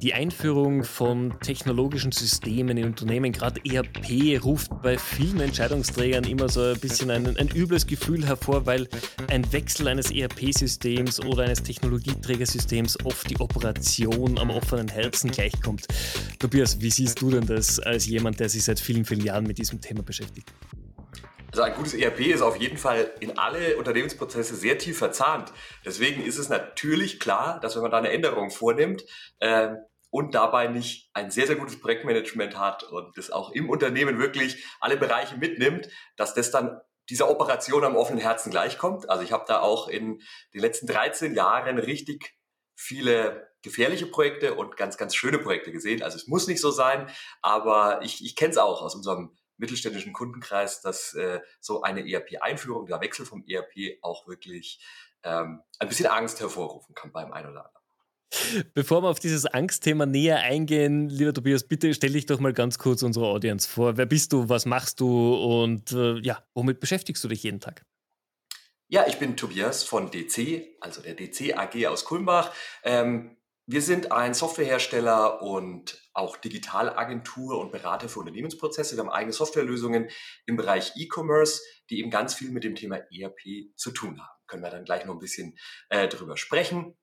Die Einführung von technologischen Systemen in Unternehmen, gerade ERP, ruft bei vielen Entscheidungsträgern immer so ein bisschen ein, ein übles Gefühl hervor, weil ein Wechsel eines ERP-Systems oder eines Technologieträgersystems oft die Operation am offenen Herzen gleichkommt. Tobias, wie siehst du denn das als jemand, der sich seit vielen, vielen Jahren mit diesem Thema beschäftigt? Also ein gutes ERP ist auf jeden Fall in alle Unternehmensprozesse sehr tief verzahnt. Deswegen ist es natürlich klar, dass wenn man da eine Änderung vornimmt äh, und dabei nicht ein sehr, sehr gutes Projektmanagement hat und das auch im Unternehmen wirklich alle Bereiche mitnimmt, dass das dann dieser Operation am offenen Herzen gleichkommt. Also ich habe da auch in den letzten 13 Jahren richtig viele gefährliche Projekte und ganz, ganz schöne Projekte gesehen. Also es muss nicht so sein, aber ich, ich kenne es auch aus unserem mittelständischen Kundenkreis, dass äh, so eine ERP-Einführung, der Wechsel vom ERP auch wirklich ähm, ein bisschen Angst hervorrufen kann beim einen oder anderen. Bevor wir auf dieses Angstthema näher eingehen, lieber Tobias, bitte stell dich doch mal ganz kurz unserer Audience vor. Wer bist du, was machst du und äh, ja, womit beschäftigst du dich jeden Tag? Ja, ich bin Tobias von DC, also der DC AG aus Kulmbach. Ähm, wir sind ein Softwarehersteller und auch Digitalagentur und Berater für Unternehmensprozesse. Wir haben eigene Softwarelösungen im Bereich E-Commerce, die eben ganz viel mit dem Thema ERP zu tun haben. Können wir dann gleich noch ein bisschen äh, drüber sprechen.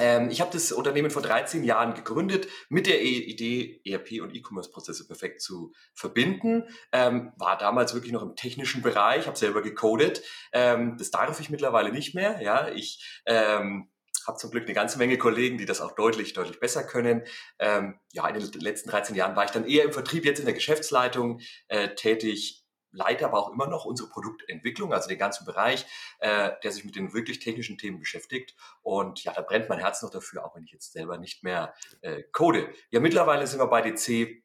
Ähm, ich habe das Unternehmen vor 13 Jahren gegründet mit der Idee, ERP und E-Commerce-Prozesse perfekt zu verbinden. Ähm, war damals wirklich noch im technischen Bereich, habe selber gecodet. Ähm, das darf ich mittlerweile nicht mehr. Ja, ich ähm, habe zum Glück eine ganze Menge Kollegen, die das auch deutlich, deutlich besser können. Ähm, ja, in den letzten 13 Jahren war ich dann eher im Vertrieb, jetzt in der Geschäftsleitung äh, tätig, leite aber auch immer noch unsere Produktentwicklung, also den ganzen Bereich, äh, der sich mit den wirklich technischen Themen beschäftigt. Und ja, da brennt mein Herz noch dafür, auch wenn ich jetzt selber nicht mehr äh, code. Ja, mittlerweile sind wir bei DC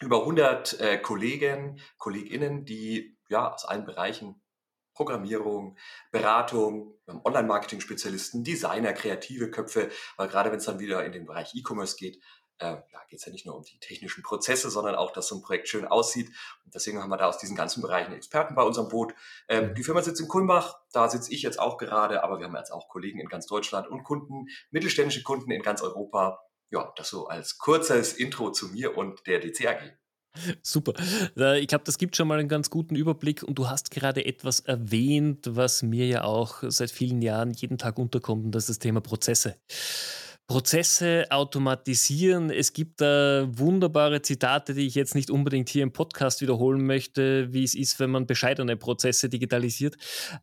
über 100 äh, Kollegen, KollegInnen, die ja aus allen Bereichen Programmierung, Beratung, Online-Marketing-Spezialisten, Designer, kreative Köpfe, weil gerade wenn es dann wieder in den Bereich E-Commerce geht, äh, ja, geht es ja nicht nur um die technischen Prozesse, sondern auch, dass so ein Projekt schön aussieht. Und deswegen haben wir da aus diesen ganzen Bereichen Experten bei unserem Boot. Ähm, die Firma sitzt in Kulmbach, da sitze ich jetzt auch gerade, aber wir haben jetzt auch Kollegen in ganz Deutschland und Kunden, mittelständische Kunden in ganz Europa. Ja, das so als kurzes Intro zu mir und der DC AG. Super. Ich glaube, das gibt schon mal einen ganz guten Überblick und du hast gerade etwas erwähnt, was mir ja auch seit vielen Jahren jeden Tag unterkommt und das ist das Thema Prozesse. Prozesse automatisieren. Es gibt da wunderbare Zitate, die ich jetzt nicht unbedingt hier im Podcast wiederholen möchte, wie es ist, wenn man bescheidene Prozesse digitalisiert.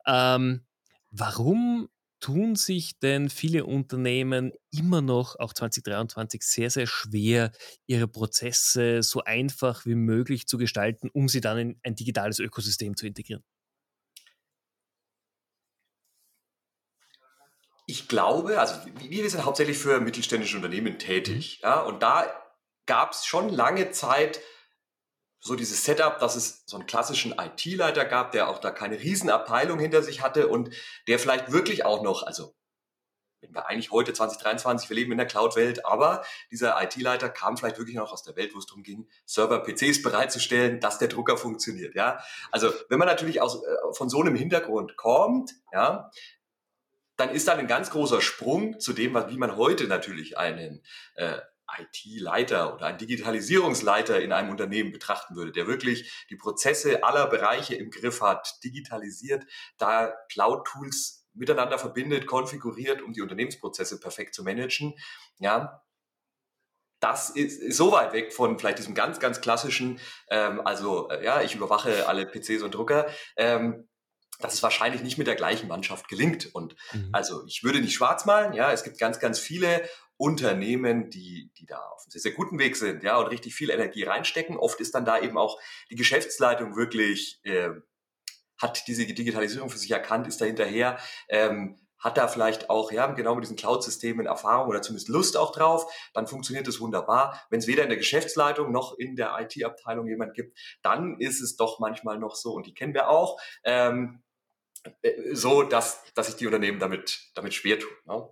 Ähm, warum tun sich denn viele Unternehmen immer noch, auch 2023, sehr, sehr schwer, ihre Prozesse so einfach wie möglich zu gestalten, um sie dann in ein digitales Ökosystem zu integrieren? Ich glaube, also wir sind hauptsächlich für mittelständische Unternehmen tätig, mhm. ja, und da gab es schon lange Zeit so dieses Setup, dass es so einen klassischen IT-Leiter gab, der auch da keine Riesenabteilung hinter sich hatte und der vielleicht wirklich auch noch, also wenn wir eigentlich heute 2023, wir leben in der Cloud-Welt, aber dieser IT-Leiter kam vielleicht wirklich noch aus der Welt, wo es darum ging, Server-PCs bereitzustellen, dass der Drucker funktioniert, ja. Also wenn man natürlich aus, äh, von so einem Hintergrund kommt, ja, dann ist da ein ganz großer Sprung zu dem, wie man heute natürlich einen äh, IT-Leiter oder ein Digitalisierungsleiter in einem Unternehmen betrachten würde, der wirklich die Prozesse aller Bereiche im Griff hat, digitalisiert, da Cloud-Tools miteinander verbindet, konfiguriert, um die Unternehmensprozesse perfekt zu managen. Ja, das ist, ist so weit weg von vielleicht diesem ganz, ganz klassischen, ähm, also äh, ja, ich überwache alle PCs und Drucker, ähm, dass es wahrscheinlich nicht mit der gleichen Mannschaft gelingt. Und mhm. also ich würde nicht schwarz malen, ja, es gibt ganz, ganz viele Unternehmen, die, die da auf einem sehr, guten Weg sind, ja, und richtig viel Energie reinstecken. Oft ist dann da eben auch die Geschäftsleitung wirklich, äh, hat diese Digitalisierung für sich erkannt, ist da hinterher, ähm, hat da vielleicht auch, ja, genau mit diesen Cloud-Systemen Erfahrung oder zumindest Lust auch drauf, dann funktioniert das wunderbar. Wenn es weder in der Geschäftsleitung noch in der IT-Abteilung jemand gibt, dann ist es doch manchmal noch so, und die kennen wir auch, ähm, äh, so, dass, dass sich die Unternehmen damit, damit schwer tun. Ne?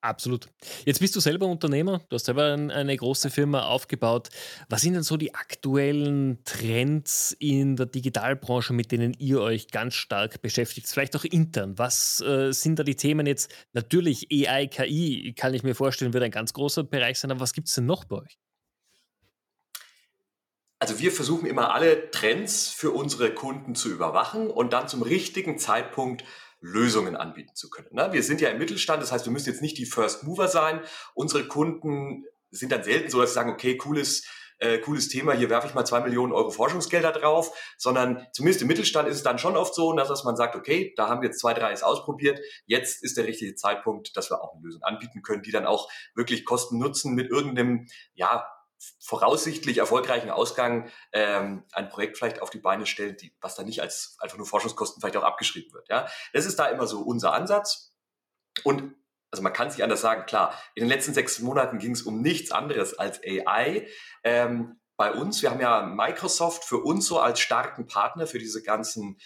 Absolut. Jetzt bist du selber Unternehmer, du hast selber eine große Firma aufgebaut. Was sind denn so die aktuellen Trends in der Digitalbranche, mit denen ihr euch ganz stark beschäftigt? Vielleicht auch intern. Was äh, sind da die Themen jetzt? Natürlich AI, KI, kann ich mir vorstellen, wird ein ganz großer Bereich sein, aber was gibt es denn noch bei euch? Also wir versuchen immer alle Trends für unsere Kunden zu überwachen und dann zum richtigen Zeitpunkt Lösungen anbieten zu können. Ne? Wir sind ja im Mittelstand, das heißt, wir müssen jetzt nicht die First Mover sein. Unsere Kunden sind dann selten so, dass sie sagen, okay, cooles, äh, cooles Thema, hier werfe ich mal zwei Millionen Euro Forschungsgelder drauf, sondern zumindest im Mittelstand ist es dann schon oft so, dass man sagt, okay, da haben wir jetzt zwei, drei es ausprobiert, jetzt ist der richtige Zeitpunkt, dass wir auch eine Lösung anbieten können, die dann auch wirklich Kosten nutzen mit irgendeinem, ja, voraussichtlich erfolgreichen Ausgang ähm, ein Projekt vielleicht auf die Beine stellen, die, was dann nicht als einfach nur Forschungskosten vielleicht auch abgeschrieben wird. Ja, das ist da immer so unser Ansatz. Und also man kann es nicht anders sagen. Klar, in den letzten sechs Monaten ging es um nichts anderes als AI. Ähm, bei uns, wir haben ja Microsoft für uns so als starken Partner für diese ganzen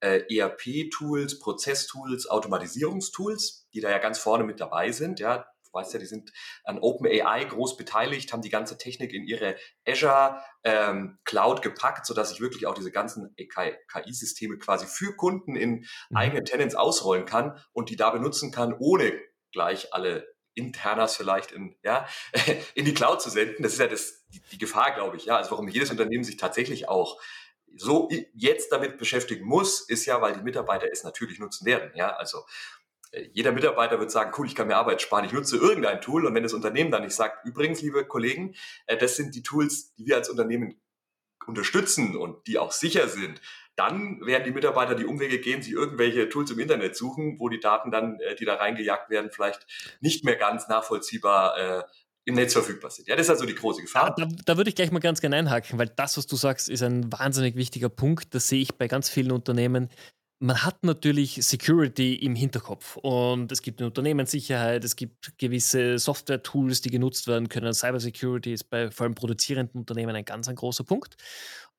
äh, ERP-Tools, Prozesstools, Automatisierungstools, die da ja ganz vorne mit dabei sind. Ja, weißt ja, die sind an OpenAI groß beteiligt, haben die ganze Technik in ihre Azure ähm, Cloud gepackt, sodass ich wirklich auch diese ganzen KI-Systeme quasi für Kunden in mhm. eigenen Tenants ausrollen kann und die da benutzen kann, ohne gleich alle Internas vielleicht in, ja, in die Cloud zu senden. Das ist ja das, die, die Gefahr, glaube ich. Ja, also warum jedes Unternehmen sich tatsächlich auch so jetzt damit beschäftigen muss, ist ja, weil die Mitarbeiter es natürlich nutzen werden. Ja, also jeder Mitarbeiter wird sagen, cool, ich kann mir Arbeit sparen, ich nutze irgendein Tool. Und wenn das Unternehmen dann nicht sagt, übrigens, liebe Kollegen, äh, das sind die Tools, die wir als Unternehmen unterstützen und die auch sicher sind, dann werden die Mitarbeiter die Umwege gehen, sich irgendwelche Tools im Internet suchen, wo die Daten dann, äh, die da reingejagt werden, vielleicht nicht mehr ganz nachvollziehbar äh, im Netz verfügbar sind. Ja, das ist also die große Gefahr. Da, da, würde ich gleich mal ganz gerne einhaken, weil das, was du sagst, ist ein wahnsinnig wichtiger Punkt. Das sehe ich bei ganz vielen Unternehmen man hat natürlich Security im Hinterkopf und es gibt eine Unternehmenssicherheit, es gibt gewisse Software-Tools, die genutzt werden können. Cybersecurity ist bei vor allem produzierenden Unternehmen ein ganz ein großer Punkt.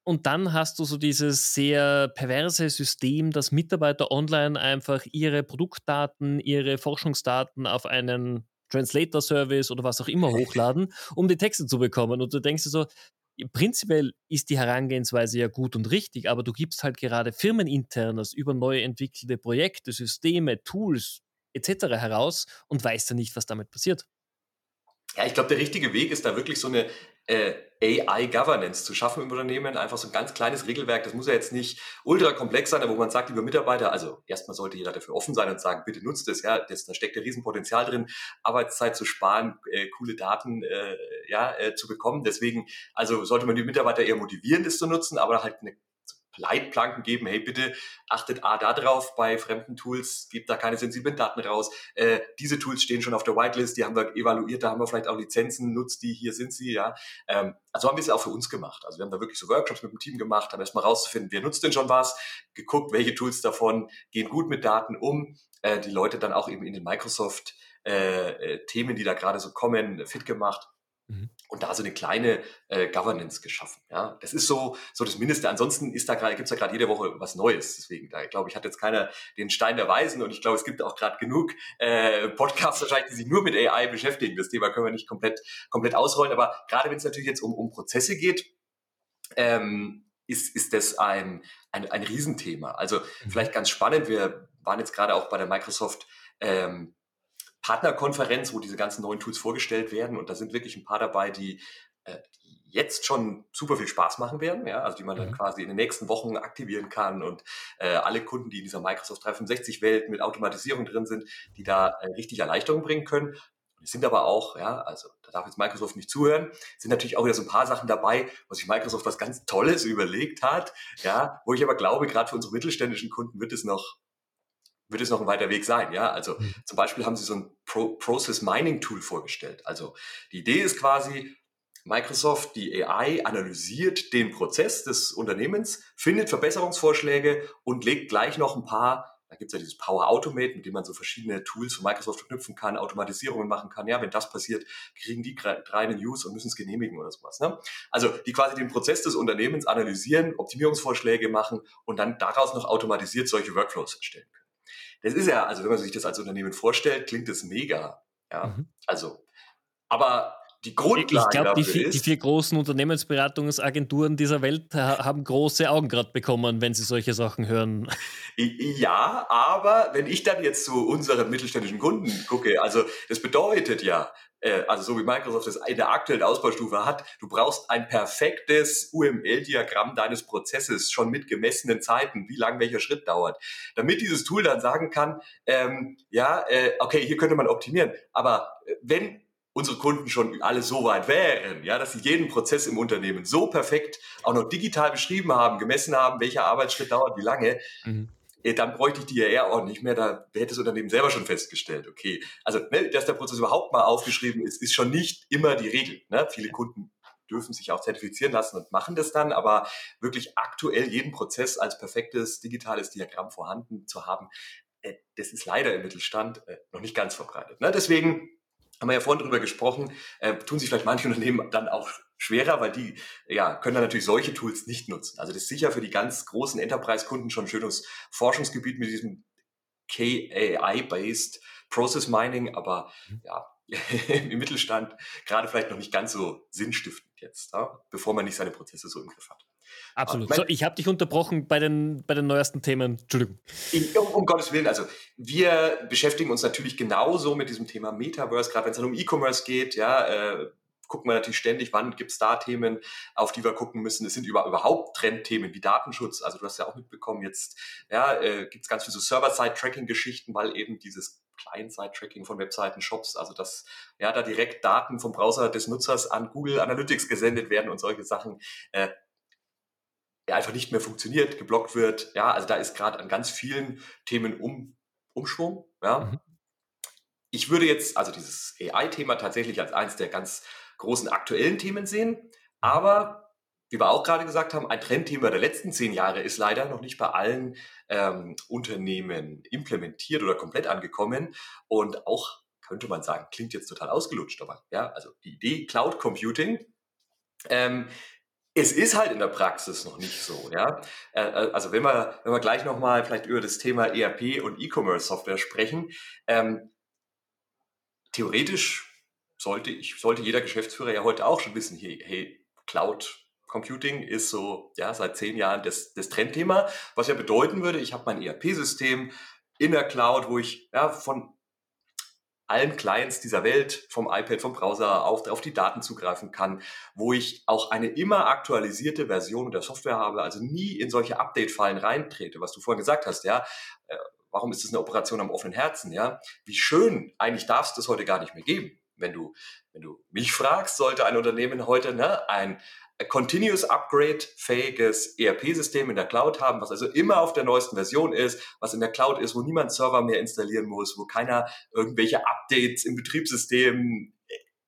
Und dann hast du so dieses sehr perverse System, dass Mitarbeiter online einfach ihre Produktdaten, ihre Forschungsdaten auf einen Translator-Service oder was auch immer hochladen, um die Texte zu bekommen. Und du denkst dir so, prinzipiell ist die Herangehensweise ja gut und richtig, aber du gibst halt gerade firmeninternes über neu entwickelte Projekte, Systeme, Tools etc. heraus und weißt ja nicht, was damit passiert. Ja, ich glaube, der richtige Weg ist da wirklich so eine äh, AI-Governance zu schaffen im Unternehmen. Einfach so ein ganz kleines Regelwerk. Das muss ja jetzt nicht ultra komplex sein, aber wo man sagt, liebe Mitarbeiter, also erstmal sollte jeder dafür offen sein und sagen, bitte nutzt es. Ja, das, da steckt ja Riesenpotenzial drin, Arbeitszeit zu sparen, äh, coole Daten äh, ja, äh, zu bekommen. Deswegen, also sollte man die Mitarbeiter eher motivieren, das zu nutzen, aber halt eine Leitplanken geben, hey bitte achtet A da drauf, bei fremden Tools gebt da keine sensiblen Daten raus. Äh, diese Tools stehen schon auf der Whitelist, die haben wir evaluiert, da haben wir vielleicht auch Lizenzen, nutzt die, hier sind sie, ja. Ähm, also haben wir es auch für uns gemacht. Also wir haben da wirklich so Workshops mit dem Team gemacht, haben erstmal rauszufinden, wer nutzt denn schon was, geguckt, welche Tools davon gehen gut mit Daten um, äh, die Leute dann auch eben in den Microsoft äh, äh Themen, die da gerade so kommen, fit gemacht. Und da so eine kleine äh, Governance geschaffen. Ja, das ist so so das Mindeste. Ansonsten ist da gerade gibt's da gerade jede Woche was Neues. Deswegen, da glaube ich, hat jetzt keiner den Stein der Weisen und ich glaube, es gibt auch gerade genug äh, Podcasts wahrscheinlich, die sich nur mit AI beschäftigen. Das Thema können wir nicht komplett komplett ausrollen. Aber gerade wenn es natürlich jetzt um um Prozesse geht, ähm, ist ist das ein ein, ein Riesenthema. Also mhm. vielleicht ganz spannend. Wir waren jetzt gerade auch bei der Microsoft ähm, Partnerkonferenz, wo diese ganzen neuen Tools vorgestellt werden. Und da sind wirklich ein paar dabei, die, äh, jetzt schon super viel Spaß machen werden, ja, also die man dann mhm. quasi in den nächsten Wochen aktivieren kann und äh, alle Kunden, die in dieser Microsoft 365-Welt mit Automatisierung drin sind, die da äh, richtig Erleichterung bringen können. Es sind aber auch, ja, also da darf jetzt Microsoft nicht zuhören, sind natürlich auch wieder so ein paar Sachen dabei, wo sich Microsoft was ganz Tolles überlegt hat, ja, wo ich aber glaube, gerade für unsere mittelständischen Kunden wird es noch wird es noch ein weiter Weg sein. Ja, also mhm. zum Beispiel haben sie so ein Pro Process Mining Tool vorgestellt. Also die Idee ist quasi, Microsoft, die AI analysiert den Prozess des Unternehmens, findet Verbesserungsvorschläge und legt gleich noch ein paar, da gibt es ja dieses Power Automate, mit dem man so verschiedene Tools von Microsoft verknüpfen kann, Automatisierungen machen kann. Ja, wenn das passiert, kriegen die drei eine News und müssen es genehmigen oder sowas. Ne? Also die quasi den Prozess des Unternehmens analysieren, Optimierungsvorschläge machen und dann daraus noch automatisiert solche Workflows erstellen können. Das ist ja, also wenn man sich das als Unternehmen vorstellt, klingt das mega. Ja, mhm. also, aber die Grundlage Ich glaube, die, die, vier großen Unternehmensberatungsagenturen dieser Welt haben große Augen gerade bekommen, wenn sie solche Sachen hören. Ja, aber wenn ich dann jetzt zu unseren mittelständischen Kunden gucke, also das bedeutet ja, äh, also so wie Microsoft das in der aktuellen Ausbaustufe hat, du brauchst ein perfektes UML-Diagramm deines Prozesses schon mit gemessenen Zeiten, wie lang welcher Schritt dauert, damit dieses Tool dann sagen kann, ähm, ja, äh, okay, hier könnte man optimieren, aber äh, wenn unsere Kunden schon alle so weit wären, ja, dass sie jeden Prozess im Unternehmen so perfekt auch noch digital beschrieben haben, gemessen haben, welcher Arbeitsschritt dauert, wie lange, mhm. Dann bräuchte ich die ja eher auch nicht mehr, da hätte das Unternehmen selber schon festgestellt, okay. Also, ne, dass der Prozess überhaupt mal aufgeschrieben ist, ist schon nicht immer die Regel. Ne? Viele Kunden dürfen sich auch zertifizieren lassen und machen das dann, aber wirklich aktuell jeden Prozess als perfektes digitales Diagramm vorhanden zu haben, äh, das ist leider im Mittelstand äh, noch nicht ganz verbreitet. Ne? Deswegen haben wir ja vorhin drüber gesprochen, äh, tun sich vielleicht manche Unternehmen dann auch schwerer, weil die ja, können dann natürlich solche Tools nicht nutzen. Also das ist sicher für die ganz großen Enterprise-Kunden schon ein schönes Forschungsgebiet mit diesem KAI-based Process Mining, aber mhm. ja, im Mittelstand gerade vielleicht noch nicht ganz so sinnstiftend jetzt, ja, bevor man nicht seine Prozesse so im Griff hat. Absolut. Mein, so, ich habe dich unterbrochen bei den, bei den neuesten Themen. Entschuldigung. um, um, Gottes Willen, also wir beschäftigen uns natürlich genauso mit diesem Thema Metaverse, gerade wenn es dann um E-Commerce geht, ja, äh, gucken wir natürlich ständig, wann gibt es da Themen, auf die wir gucken müssen. Es sind über, überhaupt Trendthemen wie Datenschutz. Also du hast ja auch mitbekommen, jetzt ja, äh, gibt es ganz viele so Server-Side-Tracking-Geschichten, weil eben dieses Client-Side-Tracking von Webseiten, Shops, also dass ja da direkt Daten vom Browser des Nutzers an Google Analytics gesendet werden und solche Sachen. Äh, einfach nicht mehr funktioniert, geblockt wird. Ja, also da ist gerade an ganz vielen Themen um, Umschwung. Ja. Mhm. Ich würde jetzt also dieses AI-Thema tatsächlich als eines der ganz großen aktuellen Themen sehen. Aber wie wir auch gerade gesagt haben, ein Trendthema der letzten zehn Jahre ist leider noch nicht bei allen ähm, Unternehmen implementiert oder komplett angekommen. Und auch könnte man sagen, klingt jetzt total ausgelutscht, aber ja, also die Idee Cloud Computing ähm, es ist halt in der Praxis noch nicht so, ja. Äh, äh, also wenn wir, wenn wir gleich nochmal vielleicht über das Thema ERP und E-Commerce-Software sprechen, ähm, theoretisch sollte ich, sollte jeder Geschäftsführer ja heute auch schon wissen, hey, hey Cloud Computing ist so, ja, seit zehn Jahren das, das Trendthema, was ja bedeuten würde, ich habe mein ERP-System in der Cloud, wo ich ja von allen Clients dieser Welt, vom iPad, vom Browser auf, auf die Daten zugreifen kann, wo ich auch eine immer aktualisierte Version der Software habe, also nie in solche Update-Fallen reintrete, was du vorhin gesagt hast, ja. Äh, warum ist das eine Operation am offenen Herzen, ja? Wie schön, eigentlich darf es das heute gar nicht mehr geben. Wenn du, wenn du mich fragst, sollte ein Unternehmen heute ne, ein, Continuous Upgrade-fähiges ERP-System in der Cloud haben, was also immer auf der neuesten Version ist, was in der Cloud ist, wo niemand Server mehr installieren muss, wo keiner irgendwelche Updates im Betriebssystem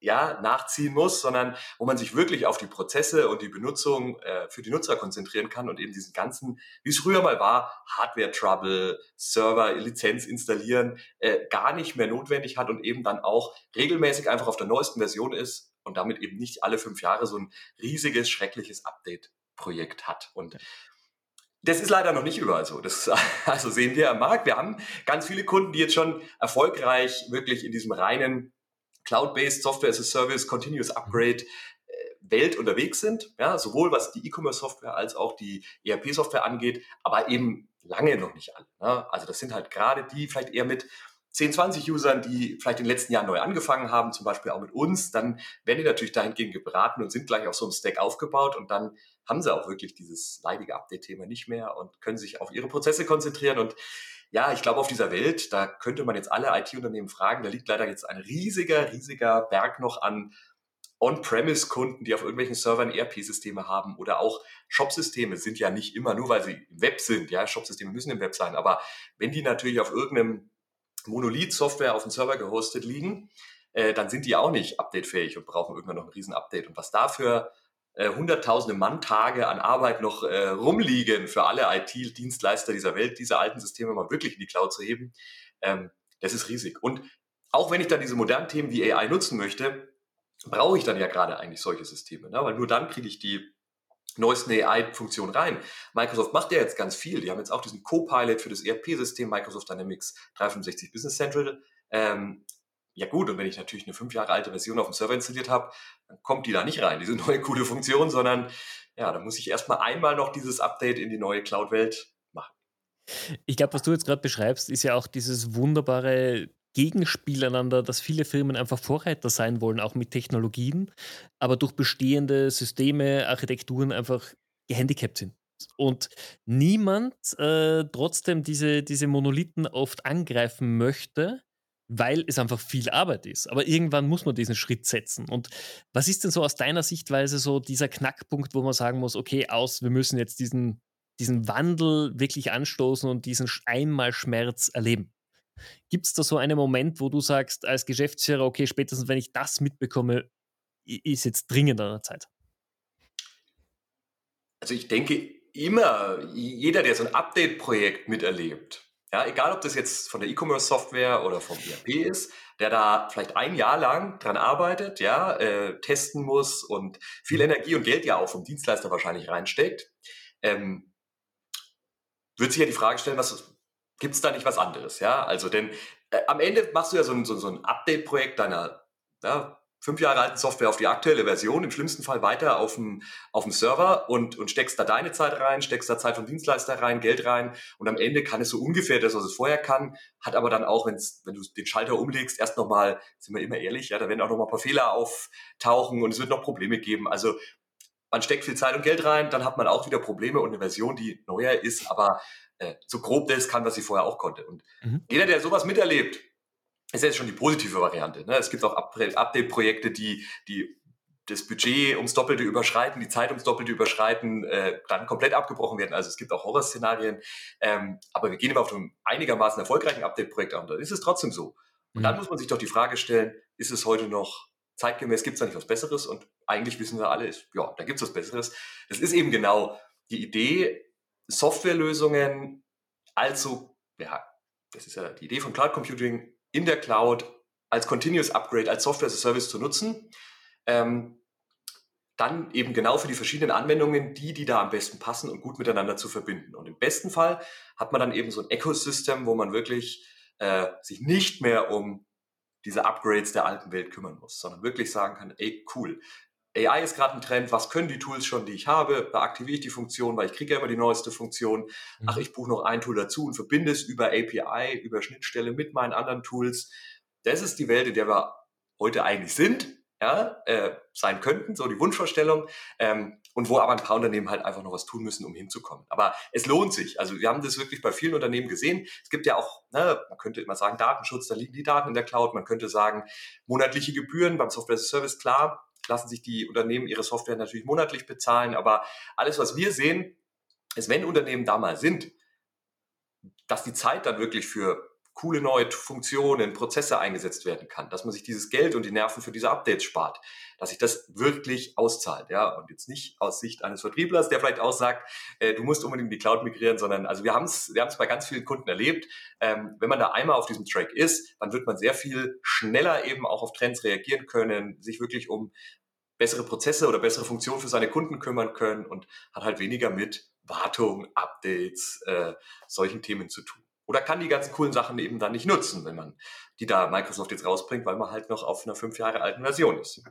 ja, nachziehen muss, sondern wo man sich wirklich auf die Prozesse und die Benutzung äh, für die Nutzer konzentrieren kann und eben diesen ganzen, wie es früher mal war, Hardware-Trouble, Server-Lizenz installieren, äh, gar nicht mehr notwendig hat und eben dann auch regelmäßig einfach auf der neuesten Version ist und damit eben nicht alle fünf Jahre so ein riesiges, schreckliches Update-Projekt hat. Und das ist leider noch nicht überall so. Das also sehen wir am Markt. Wir haben ganz viele Kunden, die jetzt schon erfolgreich wirklich in diesem reinen Cloud-based Software as a Service, Continuous Upgrade äh, Welt unterwegs sind, ja, sowohl was die E-Commerce-Software als auch die ERP-Software angeht, aber eben lange noch nicht alle. Ne? Also das sind halt gerade die vielleicht eher mit 10, 20 Usern, die vielleicht in den letzten Jahren neu angefangen haben, zum Beispiel auch mit uns, dann werden die natürlich dahingehend gebraten und sind gleich auf so einem Stack aufgebaut und dann haben sie auch wirklich dieses leidige Update-Thema nicht mehr und können sich auf ihre Prozesse konzentrieren und ja, ich glaube, auf dieser Welt, da könnte man jetzt alle IT-Unternehmen fragen, da liegt leider jetzt ein riesiger, riesiger Berg noch an On-Premise-Kunden, die auf irgendwelchen Servern ERP-Systeme haben oder auch Shop-Systeme sind ja nicht immer nur, weil sie im Web sind. Ja, Shop-Systeme müssen im Web sein. Aber wenn die natürlich auf irgendeinem Monolith-Software auf dem Server gehostet liegen, äh, dann sind die auch nicht updatefähig und brauchen irgendwann noch ein Riesen-Update. Und was dafür äh, hunderttausende Manntage an Arbeit noch äh, rumliegen für alle IT-Dienstleister dieser Welt, diese alten Systeme mal wirklich in die Cloud zu heben, ähm, das ist riesig. Und auch wenn ich dann diese modernen Themen wie AI nutzen möchte, brauche ich dann ja gerade eigentlich solche Systeme, ne? weil nur dann kriege ich die neuesten AI-Funktionen rein. Microsoft macht ja jetzt ganz viel. Die haben jetzt auch diesen Copilot für das ERP-System Microsoft Dynamics 365 Business Central ähm, Ja gut, und wenn ich natürlich eine fünf Jahre alte Version auf dem Server installiert habe, dann kommt die da nicht rein, diese neue coole Funktion, sondern ja, da muss ich erstmal einmal noch dieses Update in die neue Cloud-Welt machen. Ich glaube, was du jetzt gerade beschreibst, ist ja auch dieses wunderbare Gegenspiel einander, dass viele Firmen einfach Vorreiter sein wollen, auch mit Technologien, aber durch bestehende Systeme, Architekturen einfach gehandicapt sind. Und niemand äh, trotzdem diese, diese Monolithen oft angreifen möchte, weil es einfach viel Arbeit ist. Aber irgendwann muss man diesen Schritt setzen. Und was ist denn so aus deiner Sichtweise so dieser Knackpunkt, wo man sagen muss, okay, aus, wir müssen jetzt diesen, diesen Wandel wirklich anstoßen und diesen Einmalschmerz erleben? Gibt es da so einen Moment, wo du sagst, als Geschäftsführer, okay, spätestens wenn ich das mitbekomme, ist jetzt dringend an der Zeit? Also ich denke immer, jeder, der so ein Update-Projekt miterlebt, ja, egal ob das jetzt von der E-Commerce-Software oder vom ERP ist, der da vielleicht ein Jahr lang dran arbeitet, ja, äh, testen muss und viel. Energie und Geld ja auch vom Dienstleister wahrscheinlich reinsteckt, ähm, wird sich ja die Frage stellen, was gibt es da nicht was anderes, ja? Also denn äh, am Ende machst du ja so ein, so, so ein Update-Projekt deiner ja, fünf Jahre alten Software auf die aktuelle Version, im schlimmsten Fall weiter auf dem, auf dem Server und, und steckst da deine Zeit rein, steckst da Zeit vom Dienstleister rein, Geld rein und am Ende kann es so ungefähr das, was es vorher kann, hat aber dann auch, wenn's, wenn du den Schalter umlegst, erst nochmal, sind wir immer ehrlich, ja, da werden auch nochmal ein paar Fehler auftauchen und es wird noch Probleme geben. Also man steckt viel Zeit und Geld rein, dann hat man auch wieder Probleme und eine Version, die neuer ist, aber äh, so grob das kann, was sie vorher auch konnte. Und mhm. jeder, der sowas miterlebt, ist jetzt schon die positive Variante. Ne? Es gibt auch Update-Projekte, die, die das Budget ums Doppelte überschreiten, die Zeit ums Doppelte überschreiten, äh, dann komplett abgebrochen werden. Also es gibt auch Horrorszenarien. Ähm, aber wir gehen immer auf einem einigermaßen erfolgreichen Update-Projekt an. Dann ist es trotzdem so. Und mhm. dann muss man sich doch die Frage stellen, ist es heute noch zeitgemäß, gibt es da nicht was Besseres? Und eigentlich wissen wir alle, ist, ja, da gibt es was Besseres. Das ist eben genau die Idee, Softwarelösungen, also, ja, das ist ja die Idee von Cloud Computing, in der Cloud als Continuous Upgrade, als Software as a Service zu nutzen. Ähm, dann eben genau für die verschiedenen Anwendungen, die, die da am besten passen und gut miteinander zu verbinden. Und im besten Fall hat man dann eben so ein Ecosystem, wo man wirklich äh, sich nicht mehr um diese Upgrades der alten Welt kümmern muss, sondern wirklich sagen kann, ey, cool, AI ist gerade ein Trend, was können die Tools schon, die ich habe? Da aktiviere ich die Funktion, weil ich kriege ja immer die neueste Funktion. Mhm. Ach, ich buche noch ein Tool dazu und verbinde es über API, über Schnittstelle mit meinen anderen Tools. Das ist die Welt, in der wir heute eigentlich sind, ja, äh, sein könnten, so die Wunschvorstellung, ähm, und wo aber ein paar Unternehmen halt einfach noch was tun müssen, um hinzukommen. Aber es lohnt sich. Also wir haben das wirklich bei vielen Unternehmen gesehen. Es gibt ja auch, ne, man könnte immer sagen, Datenschutz, da liegen die Daten in der Cloud. Man könnte sagen, monatliche Gebühren beim Software as a Service, klar, lassen sich die Unternehmen ihre Software natürlich monatlich bezahlen. Aber alles, was wir sehen, ist, wenn Unternehmen da mal sind, dass die Zeit dann wirklich für coole neue Funktionen, Prozesse eingesetzt werden kann, dass man sich dieses Geld und die Nerven für diese Updates spart, dass sich das wirklich auszahlt, ja, und jetzt nicht aus Sicht eines Vertrieblers, der vielleicht aussagt, äh, du musst unbedingt in die Cloud migrieren, sondern also wir haben es wir haben es bei ganz vielen Kunden erlebt, ähm, wenn man da einmal auf diesem Track ist, dann wird man sehr viel schneller eben auch auf Trends reagieren können, sich wirklich um bessere Prozesse oder bessere Funktionen für seine Kunden kümmern können und hat halt weniger mit Wartung, Updates, äh, solchen Themen zu tun. Oder kann die ganzen coolen Sachen eben dann nicht nutzen, wenn man die da Microsoft jetzt rausbringt, weil man halt noch auf einer fünf Jahre alten Version ist.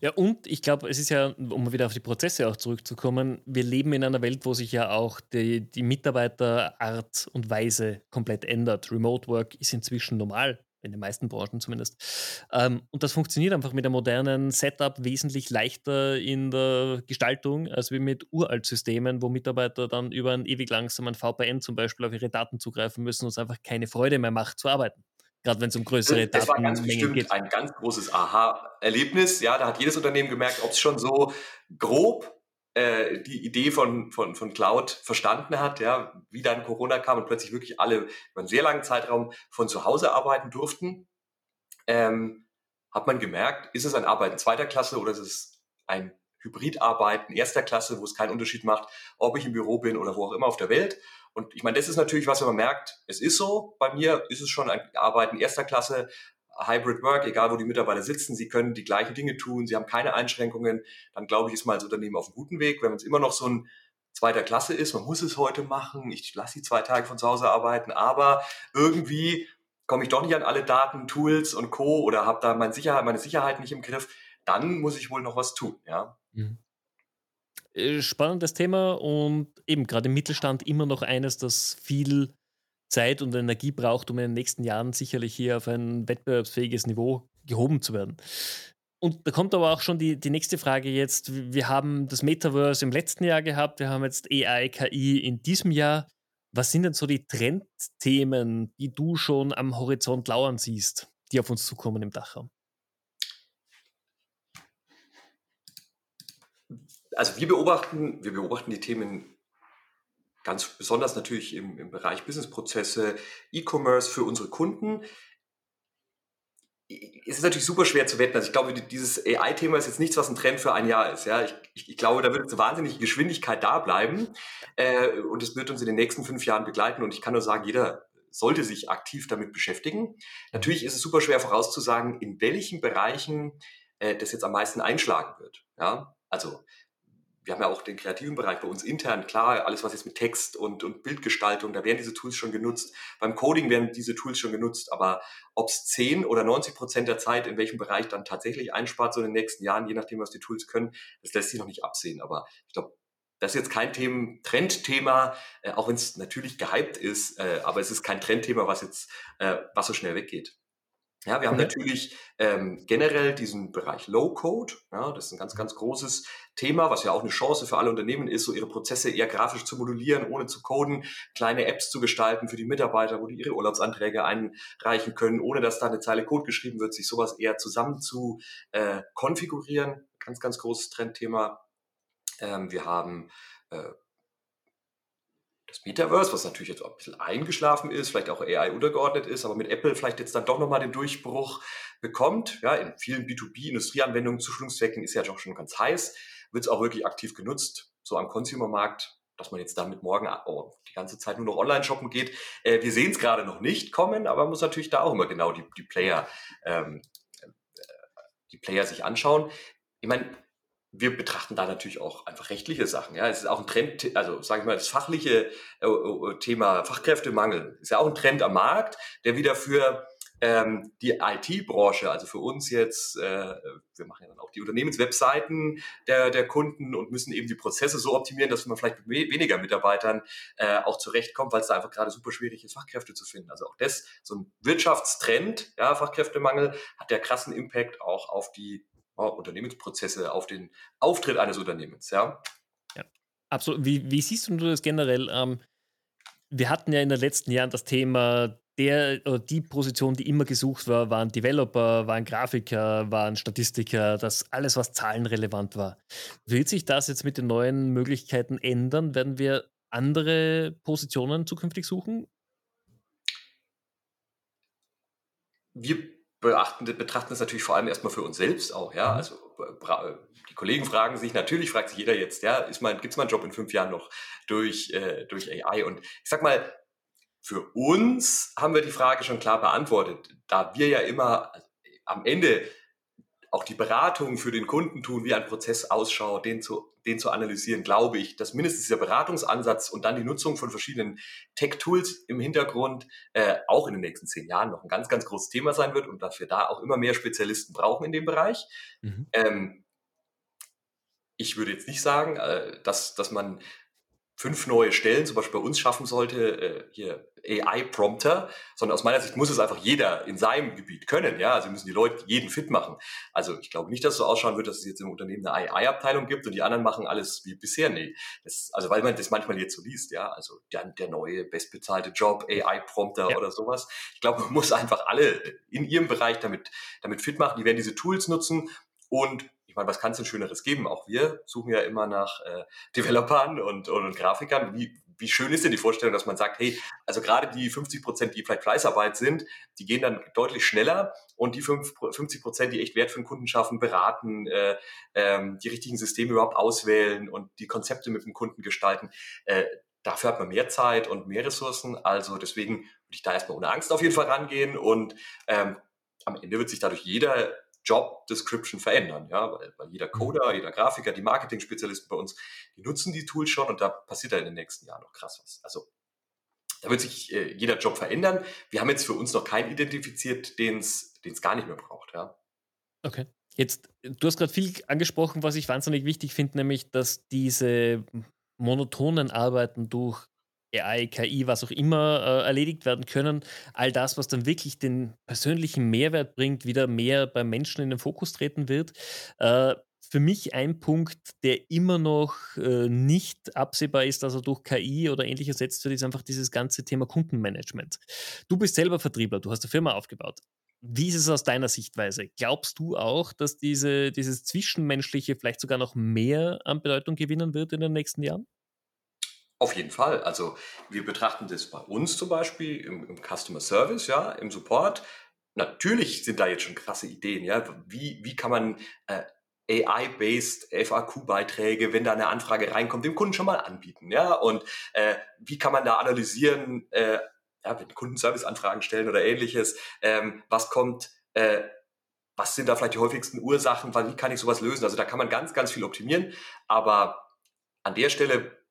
Ja, und ich glaube, es ist ja, um wieder auf die Prozesse auch zurückzukommen, wir leben in einer Welt, wo sich ja auch die, die Mitarbeiterart und Weise komplett ändert. Remote Work ist inzwischen normal in den meisten Branchen zumindest. Ähm, und das funktioniert einfach mit einem modernen Setup wesentlich leichter in der Gestaltung als wie mit Uraltsystemen, wo Mitarbeiter dann über einen ewig langsamen VPN zum Beispiel auf ihre Daten zugreifen müssen und es einfach keine Freude mehr macht zu arbeiten. Gerade wenn es um größere das Datenmengen geht. Das war ganz bestimmt ein ganz großes Aha-Erlebnis. Ja, da hat jedes Unternehmen gemerkt, ob es schon so grob äh, die Idee von, von, von Cloud verstanden hat, ja, wie dann Corona kam und plötzlich wirklich alle über einen sehr langen Zeitraum von zu Hause arbeiten durften, ähm, hat man gemerkt, ist es ein Arbeiten zweiter Klasse oder ist es ein Hybridarbeiten erster Klasse, wo es keinen Unterschied macht, ob ich im Büro bin oder wo auch immer auf der Welt. Und ich meine, das ist natürlich was, wenn man merkt, es ist so, bei mir ist es schon ein Arbeiten erster Klasse, Hybrid Work, egal wo die Mitarbeiter sitzen, sie können die gleichen Dinge tun, sie haben keine Einschränkungen, dann glaube ich, ist man als Unternehmen auf einem guten Weg. Wenn es immer noch so ein zweiter Klasse ist, man muss es heute machen, ich lasse die zwei Tage von zu Hause arbeiten, aber irgendwie komme ich doch nicht an alle Daten, Tools und Co. oder habe da meine Sicherheit, meine Sicherheit nicht im Griff, dann muss ich wohl noch was tun, ja. Mhm. Äh, spannendes Thema und eben gerade im Mittelstand immer noch eines, das viel Zeit und Energie braucht, um in den nächsten Jahren sicherlich hier auf ein wettbewerbsfähiges Niveau gehoben zu werden. Und da kommt aber auch schon die, die nächste Frage jetzt. Wir haben das Metaverse im letzten Jahr gehabt, wir haben jetzt AI, KI in diesem Jahr. Was sind denn so die Trendthemen, die du schon am Horizont lauern siehst, die auf uns zukommen im Dachraum? Also wir beobachten, wir beobachten die Themen ganz besonders natürlich im, im Bereich Businessprozesse, E-Commerce für unsere Kunden es ist natürlich super schwer zu wetten. Also ich glaube, dieses AI-Thema ist jetzt nichts, was ein Trend für ein Jahr ist. Ja, ich, ich, ich glaube, da wird eine wahnsinnige Geschwindigkeit da bleiben äh, und es wird uns in den nächsten fünf Jahren begleiten. Und ich kann nur sagen, jeder sollte sich aktiv damit beschäftigen. Natürlich ist es super schwer vorauszusagen, in welchen Bereichen äh, das jetzt am meisten einschlagen wird. Ja, also wir haben ja auch den kreativen Bereich bei uns intern, klar, alles was jetzt mit Text und, und Bildgestaltung, da werden diese Tools schon genutzt. Beim Coding werden diese Tools schon genutzt, aber ob es 10 oder 90 Prozent der Zeit in welchem Bereich dann tatsächlich einspart, so in den nächsten Jahren, je nachdem, was die Tools können, das lässt sich noch nicht absehen. Aber ich glaube, das ist jetzt kein Themen, Trendthema, äh, auch wenn es natürlich gehypt ist, äh, aber es ist kein Trendthema, was jetzt, äh, was so schnell weggeht. Ja, wir haben okay. natürlich ähm, generell diesen Bereich Low-Code. Ja, das ist ein ganz, ganz großes Thema, was ja auch eine Chance für alle Unternehmen ist, so ihre Prozesse eher grafisch zu modulieren, ohne zu coden, kleine Apps zu gestalten für die Mitarbeiter, wo die ihre Urlaubsanträge einreichen können, ohne dass da eine Zeile Code geschrieben wird, sich sowas eher zusammen zu äh, konfigurieren. Ganz, ganz großes Trendthema. Ähm, wir haben äh, das Metaverse, was natürlich jetzt auch ein bisschen eingeschlafen ist, vielleicht auch AI untergeordnet ist, aber mit Apple vielleicht jetzt dann doch nochmal den Durchbruch bekommt. Ja, in vielen B2B-Industrieanwendungen zu Schulungszwecken ist ja doch schon ganz heiß, wird es auch wirklich aktiv genutzt, so am Consumer-Markt, dass man jetzt damit morgen oh, die ganze Zeit nur noch online shoppen geht. Äh, wir sehen es gerade noch nicht kommen, aber man muss natürlich da auch immer genau die, die Player, ähm, äh, die Player sich anschauen. Ich meine, wir betrachten da natürlich auch einfach rechtliche Sachen. Ja, es ist auch ein Trend, also sage ich mal, das fachliche äh, äh, Thema Fachkräftemangel ist ja auch ein Trend am Markt, der wieder für ähm, die IT-Branche, also für uns jetzt, äh, wir machen ja dann auch die Unternehmenswebseiten der, der Kunden und müssen eben die Prozesse so optimieren, dass man vielleicht mit weniger Mitarbeitern äh, auch zurechtkommt, weil es da einfach gerade super schwierig ist, Fachkräfte zu finden. Also auch das, so ein Wirtschaftstrend, ja, Fachkräftemangel, hat der krassen Impact auch auf die Unternehmensprozesse, auf den Auftritt eines Unternehmens. Ja, ja absolut. Wie, wie siehst du das generell? Ähm, wir hatten ja in den letzten Jahren das Thema, der oder die Position, die immer gesucht war, waren Developer, waren Grafiker, waren Statistiker, das alles, was zahlenrelevant war. Wird sich das jetzt mit den neuen Möglichkeiten ändern? Werden wir andere Positionen zukünftig suchen? Wir beachten, betrachten das natürlich vor allem erstmal für uns selbst auch, ja. Mhm. Also die Kollegen fragen sich, natürlich fragt sich jeder jetzt, ja, ist mein, gibt's meinen Job in fünf Jahren noch durch, äh, durch AI? Und ich sag mal, für uns haben wir die Frage schon klar beantwortet, da wir ja immer am Ende auch die Beratung für den Kunden tun, wie ein Prozess ausschaut, den zu, den zu analysieren, glaube ich, dass mindestens dieser Beratungsansatz und dann die Nutzung von verschiedenen Tech-Tools im Hintergrund äh, auch in den nächsten zehn Jahren noch ein ganz, ganz großes Thema sein wird und dass wir da auch immer mehr Spezialisten brauchen in dem Bereich. Mhm. Ähm, ich würde jetzt nicht sagen, äh, dass, dass man fünf neue Stellen, zum Beispiel bei uns schaffen sollte, äh, hier AI-Prompter, sondern aus meiner Sicht muss es einfach jeder in seinem Gebiet können. Ja, also müssen die Leute jeden fit machen. Also ich glaube nicht, dass es so ausschauen wird, dass es jetzt im Unternehmen eine AI-Abteilung gibt und die anderen machen alles wie bisher. Nee, das, also weil man das manchmal jetzt so liest, ja, also der, der neue bestbezahlte Job, AI-Prompter ja. oder sowas. Ich glaube, man muss einfach alle in ihrem Bereich damit, damit fit machen. Die werden diese Tools nutzen und ich meine, was kann es denn Schöneres geben? Auch wir suchen ja immer nach äh, Developern und, und, und Grafikern. Wie, wie schön ist denn die Vorstellung, dass man sagt, hey, also gerade die 50 Prozent, die vielleicht Fleißarbeit sind, die gehen dann deutlich schneller und die 50 Prozent, die echt Wert für den Kunden schaffen, beraten, äh, ähm, die richtigen Systeme überhaupt auswählen und die Konzepte mit dem Kunden gestalten. Äh, dafür hat man mehr Zeit und mehr Ressourcen. Also deswegen würde ich da erstmal ohne Angst auf jeden Fall rangehen und ähm, am Ende wird sich dadurch jeder Job Description verändern, ja, weil, weil jeder mhm. Coder, jeder Grafiker, die Marketing-Spezialisten bei uns, die nutzen die Tools schon und da passiert da in den nächsten Jahren noch krass was. Also da wird sich äh, jeder Job verändern. Wir haben jetzt für uns noch keinen identifiziert, den es gar nicht mehr braucht. Ja. Okay. Jetzt, du hast gerade viel angesprochen, was ich wahnsinnig wichtig finde, nämlich, dass diese monotonen Arbeiten durch AI, KI, was auch immer äh, erledigt werden können. All das, was dann wirklich den persönlichen Mehrwert bringt, wieder mehr beim Menschen in den Fokus treten wird. Äh, für mich ein Punkt, der immer noch äh, nicht absehbar ist, dass er durch KI oder ähnlich ersetzt wird, ist einfach dieses ganze Thema Kundenmanagement. Du bist selber Vertriebler, du hast eine Firma aufgebaut. Wie ist es aus deiner Sichtweise? Glaubst du auch, dass diese, dieses Zwischenmenschliche vielleicht sogar noch mehr an Bedeutung gewinnen wird in den nächsten Jahren? Auf jeden Fall. Also wir betrachten das bei uns zum Beispiel im, im Customer Service, ja, im Support. Natürlich sind da jetzt schon krasse Ideen, ja. Wie, wie kann man äh, AI-based FAQ-Beiträge, wenn da eine Anfrage reinkommt, dem Kunden schon mal anbieten, ja? Und äh, wie kann man da analysieren, äh, ja, wenn Kundenservice-Anfragen stellen oder ähnliches, ähm, was kommt, äh, was sind da vielleicht die häufigsten Ursachen, wie kann ich sowas lösen? Also da kann man ganz, ganz viel optimieren, aber an der Stelle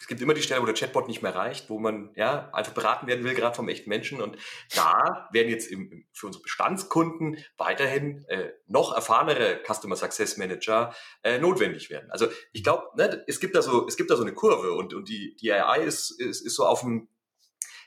es gibt immer die Stelle, wo der Chatbot nicht mehr reicht, wo man ja einfach beraten werden will, gerade vom echten Menschen. Und da werden jetzt im, für unsere Bestandskunden weiterhin äh, noch erfahrenere Customer Success Manager äh, notwendig werden. Also ich glaube, ne, es gibt da so, es gibt da so eine Kurve und, und die, die AI ist, ist, ist so auf dem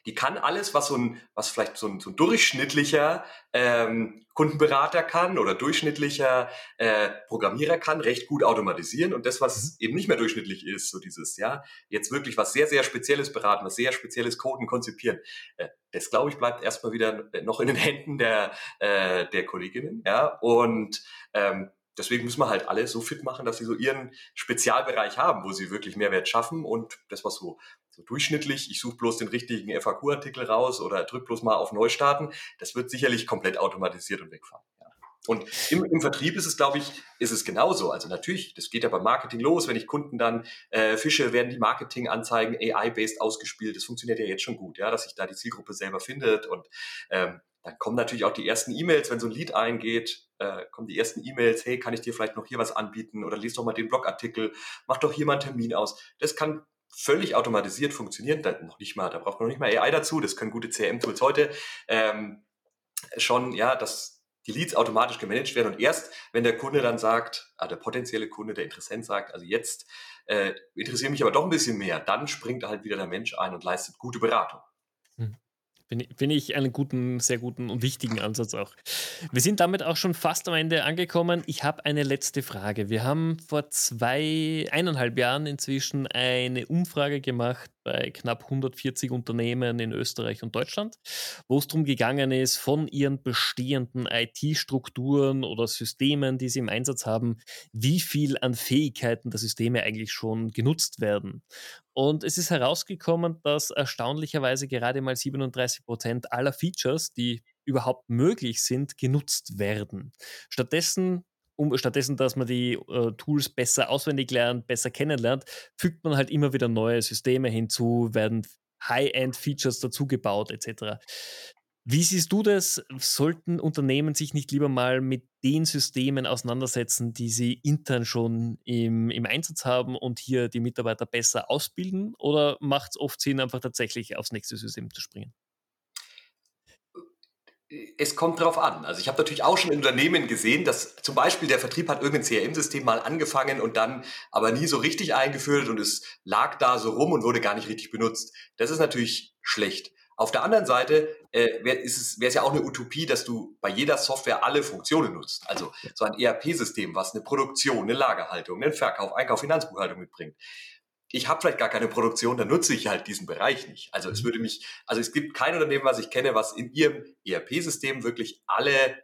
die kann alles, was so ein, was vielleicht so ein, so ein durchschnittlicher ähm, Kundenberater kann oder durchschnittlicher äh, Programmierer kann, recht gut automatisieren. Und das, was mhm. eben nicht mehr durchschnittlich ist, so dieses, ja, jetzt wirklich was sehr, sehr Spezielles beraten, was sehr spezielles Coden konzipieren, äh, das glaube ich bleibt erstmal wieder noch in den Händen der, äh, der Kolleginnen, ja. Und ähm, deswegen müssen wir halt alle so fit machen, dass sie so ihren Spezialbereich haben, wo sie wirklich Mehrwert schaffen und das, was so so durchschnittlich, ich suche bloß den richtigen FAQ-Artikel raus oder drück bloß mal auf Neustarten, das wird sicherlich komplett automatisiert und wegfahren. Ja. Und im, im Vertrieb ist es, glaube ich, ist es genauso. Also natürlich, das geht ja beim Marketing los. Wenn ich Kunden dann äh, fische, werden die Marketinganzeigen AI-based ausgespielt. Das funktioniert ja jetzt schon gut, ja, dass sich da die Zielgruppe selber findet. Und ähm, dann kommen natürlich auch die ersten E-Mails, wenn so ein Lied eingeht, äh, kommen die ersten E-Mails, hey, kann ich dir vielleicht noch hier was anbieten? Oder lies doch mal den Blogartikel, mach doch hier mal einen Termin aus. Das kann völlig automatisiert funktionieren, da noch nicht mal, da braucht man noch nicht mal AI dazu, das können gute CRM-Tools heute. Ähm, schon, ja, dass die Leads automatisch gemanagt werden. Und erst, wenn der Kunde dann sagt, ah, der potenzielle Kunde, der Interessent sagt, also jetzt äh, interessiert mich aber doch ein bisschen mehr, dann springt halt wieder der Mensch ein und leistet gute Beratung. Finde ich einen guten, sehr guten und wichtigen Ansatz auch. Wir sind damit auch schon fast am Ende angekommen. Ich habe eine letzte Frage. Wir haben vor zwei, eineinhalb Jahren inzwischen eine Umfrage gemacht bei knapp 140 Unternehmen in Österreich und Deutschland, wo es darum gegangen ist, von ihren bestehenden IT-Strukturen oder Systemen, die sie im Einsatz haben, wie viel an Fähigkeiten der Systeme eigentlich schon genutzt werden. Und es ist herausgekommen, dass erstaunlicherweise gerade mal 37 Prozent aller Features, die überhaupt möglich sind, genutzt werden. Stattdessen um, stattdessen, dass man die äh, Tools besser auswendig lernt, besser kennenlernt, fügt man halt immer wieder neue Systeme hinzu, werden High-End-Features dazugebaut etc. Wie siehst du das? Sollten Unternehmen sich nicht lieber mal mit den Systemen auseinandersetzen, die sie intern schon im, im Einsatz haben und hier die Mitarbeiter besser ausbilden? Oder macht es oft Sinn, einfach tatsächlich aufs nächste System zu springen? Es kommt drauf an. Also ich habe natürlich auch schon in Unternehmen gesehen, dass zum Beispiel der Vertrieb hat irgendein CRM-System mal angefangen und dann aber nie so richtig eingeführt und es lag da so rum und wurde gar nicht richtig benutzt. Das ist natürlich schlecht. Auf der anderen Seite äh, wäre es, es ja auch eine Utopie, dass du bei jeder Software alle Funktionen nutzt. Also so ein ERP-System, was eine Produktion, eine Lagerhaltung, einen Verkauf, Einkauf, Finanzbuchhaltung mitbringt ich habe vielleicht gar keine Produktion, dann nutze ich halt diesen Bereich nicht. Also es mhm. würde mich, also es gibt kein Unternehmen, was ich kenne, was in ihrem ERP-System wirklich alle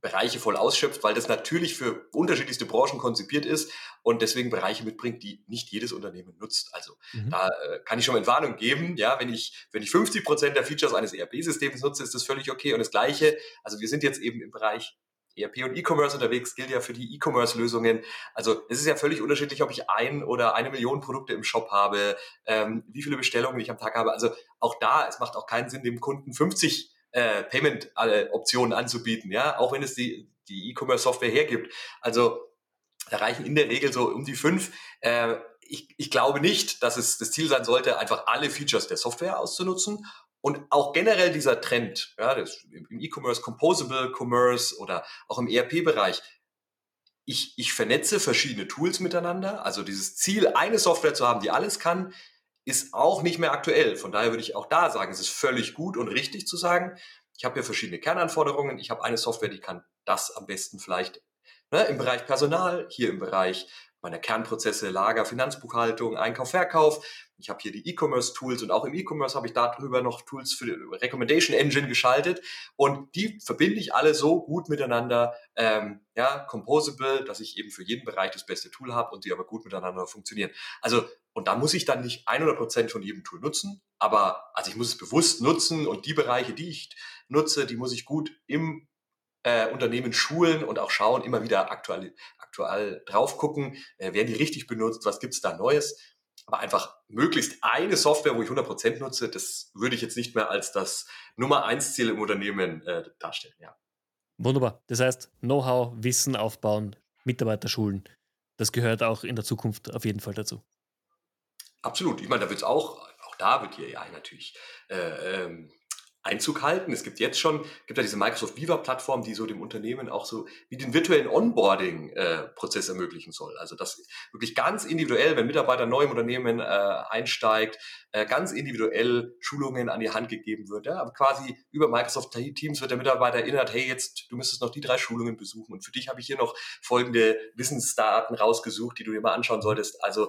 Bereiche voll ausschöpft, weil das natürlich für unterschiedlichste Branchen konzipiert ist und deswegen Bereiche mitbringt, die nicht jedes Unternehmen nutzt. Also mhm. da äh, kann ich schon mal Entwarnung geben. Ja, wenn ich wenn ich 50 Prozent der Features eines ERP-Systems nutze, ist das völlig okay. Und das Gleiche, also wir sind jetzt eben im Bereich ERP und E-Commerce unterwegs, gilt ja für die E-Commerce-Lösungen. Also es ist ja völlig unterschiedlich, ob ich ein oder eine Million Produkte im Shop habe, ähm, wie viele Bestellungen ich am Tag habe. Also auch da, es macht auch keinen Sinn, dem Kunden 50 äh, Payment-Optionen anzubieten, ja, auch wenn es die die E-Commerce-Software hergibt. Also da reichen in der Regel so um die fünf. Äh, ich, ich glaube nicht, dass es das Ziel sein sollte, einfach alle Features der Software auszunutzen. Und auch generell dieser Trend, ja, das, im E-Commerce, Composable Commerce oder auch im ERP-Bereich, ich, ich vernetze verschiedene Tools miteinander. Also dieses Ziel, eine Software zu haben, die alles kann, ist auch nicht mehr aktuell. Von daher würde ich auch da sagen, es ist völlig gut und richtig zu sagen, ich habe hier verschiedene Kernanforderungen. Ich habe eine Software, die kann das am besten vielleicht ne, im Bereich Personal, hier im Bereich meiner Kernprozesse, Lager, Finanzbuchhaltung, Einkauf, Verkauf. Ich habe hier die E-Commerce-Tools und auch im E-Commerce habe ich darüber noch Tools für die Recommendation Engine geschaltet und die verbinde ich alle so gut miteinander, ähm, ja, composable, dass ich eben für jeden Bereich das beste Tool habe und die aber gut miteinander funktionieren. Also, und da muss ich dann nicht 100% von jedem Tool nutzen, aber also ich muss es bewusst nutzen und die Bereiche, die ich nutze, die muss ich gut im äh, Unternehmen schulen und auch schauen, immer wieder aktuell, aktuell drauf gucken, äh, werden die richtig benutzt, was gibt's da Neues. Aber einfach möglichst eine Software, wo ich 100% nutze, das würde ich jetzt nicht mehr als das Nummer eins Ziel im Unternehmen äh, darstellen. Ja. Wunderbar. Das heißt, Know-how, Wissen aufbauen, Mitarbeiter schulen. Das gehört auch in der Zukunft auf jeden Fall dazu. Absolut. Ich meine, da wird es auch, auch da wird hier ja natürlich äh, ähm, Einzug halten. Es gibt jetzt schon, gibt ja diese Microsoft Viva-Plattform, die so dem Unternehmen auch so wie den virtuellen Onboarding-Prozess äh, ermöglichen soll. Also das wirklich ganz individuell, wenn Mitarbeiter neu im Unternehmen äh, einsteigt, äh, ganz individuell Schulungen an die Hand gegeben wird. Ja? Aber quasi über Microsoft Teams wird der Mitarbeiter erinnert, hey, jetzt, du müsstest noch die drei Schulungen besuchen und für dich habe ich hier noch folgende Wissensdaten rausgesucht, die du dir mal anschauen solltest. Also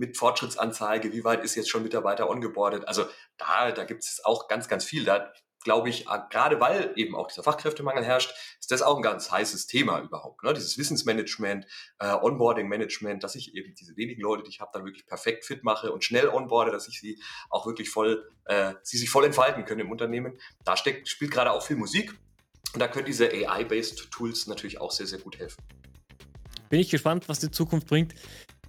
mit Fortschrittsanzeige, wie weit ist jetzt schon Mitarbeiter ongeboardet. Also da, da gibt es auch ganz, ganz viel. Da glaube ich, gerade weil eben auch dieser Fachkräftemangel herrscht, ist das auch ein ganz heißes Thema überhaupt. Ne? Dieses Wissensmanagement, äh, Onboarding-Management, dass ich eben diese wenigen Leute, die ich habe, dann wirklich perfekt fit mache und schnell onboarde, dass ich sie auch wirklich voll, äh, sie sich voll entfalten können im Unternehmen. Da steckt, spielt gerade auch viel Musik. Und da können diese AI-based Tools natürlich auch sehr, sehr gut helfen. Bin ich gespannt, was die Zukunft bringt.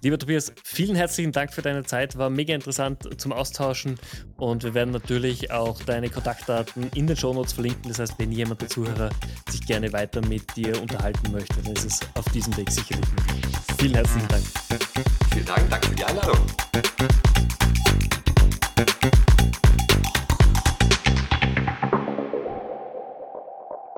Lieber Tobias, vielen herzlichen Dank für deine Zeit. War mega interessant zum Austauschen und wir werden natürlich auch deine Kontaktdaten in den Shownotes verlinken. Das heißt, wenn jemand der Zuhörer sich gerne weiter mit dir unterhalten möchte, dann ist es auf diesem Weg sicherlich möglich. Vielen herzlichen Dank. Vielen Dank, danke für die Einladung.